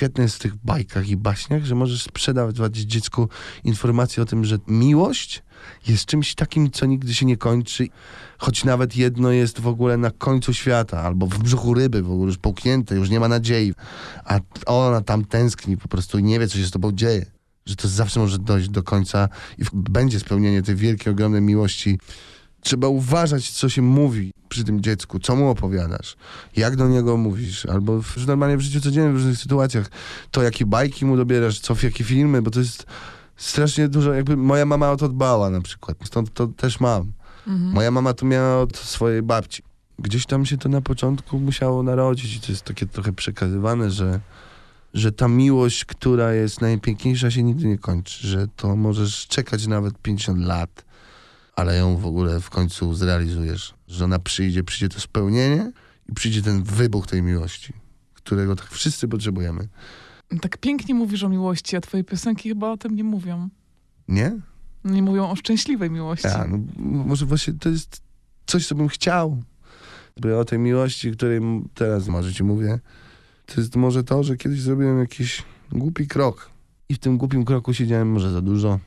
świetne jest w tych bajkach i baśniach, że możesz sprzedawać dziecku informację o tym, że miłość jest czymś takim, co nigdy się nie kończy, choć nawet jedno jest w ogóle na końcu świata, albo w brzuchu ryby, w ogóle już połknięte, już nie ma nadziei, a ona tam tęskni po prostu i nie wie, co się z tobą dzieje. Że to zawsze może dojść do końca i będzie spełnienie tej wielkiej, ogromnej miłości. Trzeba uważać, co się mówi przy tym dziecku, co mu opowiadasz, jak do niego mówisz, albo w, normalnie w życiu codziennym, w różnych sytuacjach, to jakie bajki mu dobierasz, co w jakie filmy, bo to jest strasznie dużo, jakby moja mama o to dbała na przykład, stąd to też mam. Mhm. Moja mama to miała od swojej babci. Gdzieś tam się to na początku musiało narodzić i to jest takie trochę przekazywane, że, że ta miłość, która jest najpiękniejsza, się nigdy nie kończy, że to możesz czekać nawet 50 lat, ale ją w ogóle w końcu zrealizujesz. Że ona przyjdzie, przyjdzie to spełnienie i przyjdzie ten wybuch tej miłości, którego tak wszyscy potrzebujemy. Tak pięknie mówisz o miłości, a twoje piosenki chyba o tym nie mówią. Nie? Nie mówią o szczęśliwej miłości. Ja, no, może właśnie to jest coś, co bym chciał. O tej miłości, której teraz może ci mówię, to jest może to, że kiedyś zrobiłem jakiś głupi krok. I w tym głupim kroku siedziałem może za dużo.